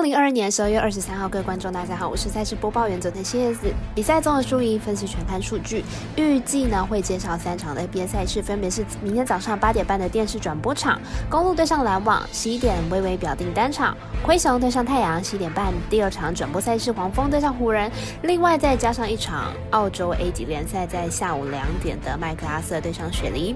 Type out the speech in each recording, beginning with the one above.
二零二二年十二月二十三号，各位观众大家好，我是赛事播报员佐藤蝎子。比赛中的输赢分析全盘数据，预计呢会减少三场的 NBA 赛事，分别是明天早上八点半的电视转播场，公路对上篮网，十一点微微表定单场，灰熊对上太阳，十一点半第二场转播赛事，黄蜂对上湖人，另外再加上一场澳洲 A 级联赛，在下午两点的麦克阿瑟对上雪梨。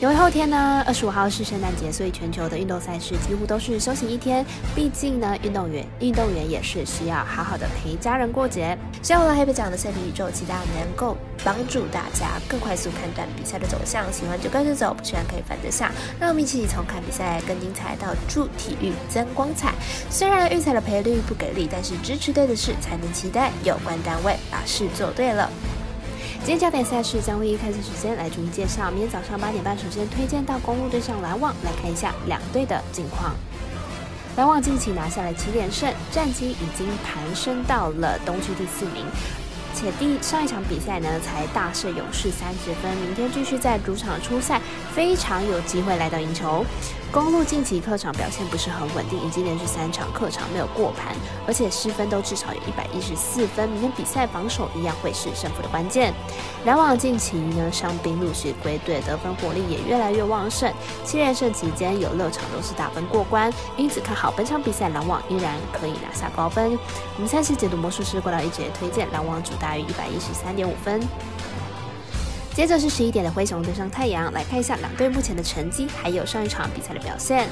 因为后天呢，二十五号是圣诞节，所以全球的运动赛事几乎都是休息一天。毕竟呢，运动员运动员也是需要好好的陪家人过节。下午的黑白奖的赛评宇宙，期待能够帮助大家更快速判断比赛的走向。喜欢就跟着走，不喜欢可以反着下。让我们一起从看比赛更精彩到助体育增光彩。虽然预彩的赔率不给力，但是支持对的事才能期待有关单位把事做对了。今天焦点赛事将会以开始时间来逐一介绍。明天早上八点半，首先推荐到公路对上篮网，来看一下两队的近况。篮网近期拿下了七连胜，战绩已经攀升到了东区第四名，且第上一场比赛呢才大胜勇士三十分，明天继续在主场出赛，非常有机会来到赢球。公路近期客场表现不是很稳定，已经连续三场客场没有过盘，而且失分都至少有一百一十四分。明天比赛防守一样会是胜负的关键。篮网近期呢伤兵陆续归队，得分火力也越来越旺盛。七连胜期间有六场都是打分过关，因此看好本场比赛篮网依然可以拿下高分。我们赛事解读魔术师过来一直推荐篮网主大于一百一十三点五分。接着是十一点的灰熊对上太阳，来看一下两队目前的成绩，还有上一场比赛的表现。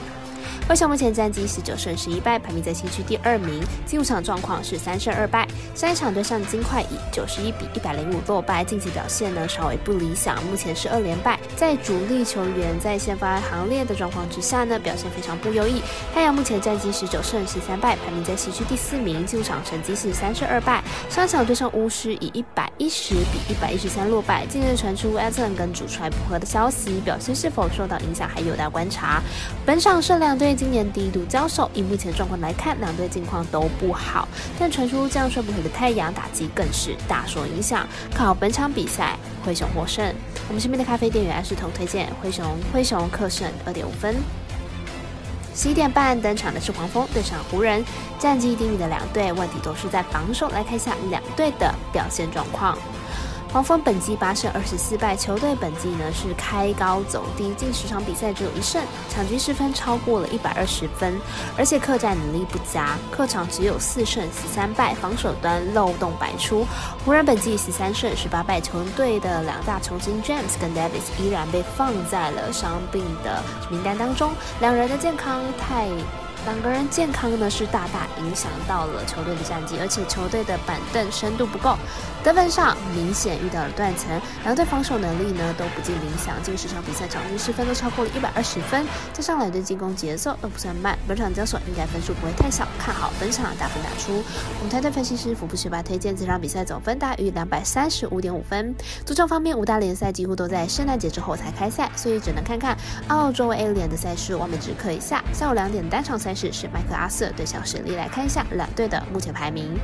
灰熊目前战绩十九胜十一败，排名在西区第二名。近五场状况是三胜二败。上一场对上金块以九十一比一百零五落败，近期表现呢稍微不理想，目前是二连败。在主力球员在先发行列的状况之下呢，表现非常不优异。太阳目前战绩十九胜十三败，排名在西区第四名。近五场成绩是三胜二败。上一场对上巫师以一百一十比一百一十三落败。近日传出艾特跟主帅不和的消息，表现是否受到影响还有待观察。本场胜两两队。今年第一度交手，以目前状况来看，两队近况都不好。但传出这样帅不回的太阳打击更是大受影响。看好本场比赛，灰熊获胜。我们身边的咖啡店员艾世彤推荐灰熊，灰熊客胜二点五分。十一点半登场的是黄蜂对上湖人，战绩低迷的两队，问题都是在防守。来看一下两队的表现状况。黄蜂本季八胜二十四败，球队本季呢是开高走低，近十场比赛只有一胜，场均失分超过了一百二十分，而且客战能力不佳，客场只有四胜十三败，防守端漏洞百出。湖人本季十三胜十八败，球队的两大球星 James 跟 Davis 依然被放在了伤病的名单当中，两人的健康太。两个人健康呢是大大影响到了球队的战绩，而且球队的板凳深度不够，得分上明显遇到了断层。两队防守能力呢都不尽理想，近十场比赛场均失分都超过了一百二十分，加上两队进攻节奏都不算慢，本场交手应该分数不会太小，看好本场大分打出。我们团队分析师福布学霸推荐这场比赛总分大于两百三十五点五分。足球方面，五大联赛几乎都在圣诞节之后才开赛，所以只能看看澳洲 A 联的赛事，外面只可以下。下午两点单场赛。但是是麦克阿瑟对小实力来看一下两队的目前排名。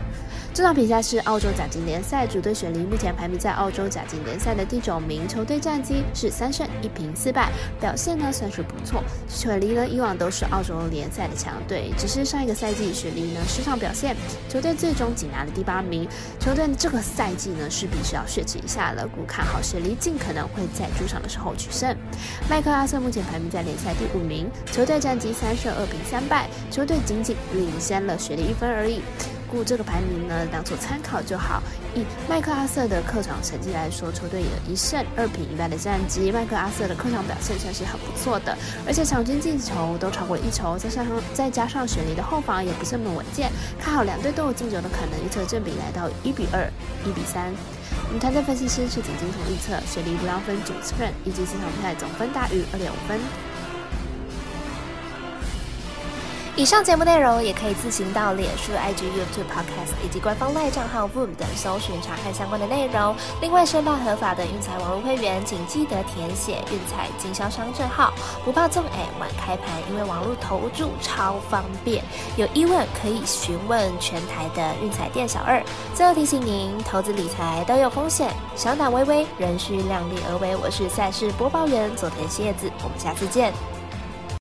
这场比赛是澳洲甲级联赛主队雪梨，目前排名在澳洲甲级联赛的第九名，球队战绩是三胜一平四败，表现呢算是不错。雪梨呢以往都是澳洲联赛的强队，只是上一个赛季雪梨呢失常表现，球队最终仅拿了第八名。球队这个赛季呢势必是要血气一下了，故看好雪梨尽可能会在主场的时候取胜。麦克阿瑟目前排名在联赛第五名，球队战绩三胜二平三败，球队仅仅领先了雪梨一分而已。故这个排名呢，当做参考就好。以麦克阿瑟的客场成绩来说，球队有一胜二平一败的战绩。麦克阿瑟的客场表现算是很不错的，而且场均进球都超过一球，再加上再加上雪梨的后防也不是那么稳健，看好两队都有进球的可能，预测正比来到一比二、一比三。我们团队分析师是锦金童预测，雪梨不让分九次分，以及这场比赛总分大于二点五分。以上节目内容也可以自行到脸书、IG、YouTube、Podcast 以及官方外账号 Voom 等搜寻查看相关的内容。另外，申办合法的运彩网络会员，请记得填写运彩经销商证号，不怕中哎晚开盘，因为网络投注超方便。有疑问可以询问全台的运彩店小二。最后提醒您，投资理财都有风险，小胆微微，仍需量力而为。我是赛事播报员佐藤蝎子，我们下次见。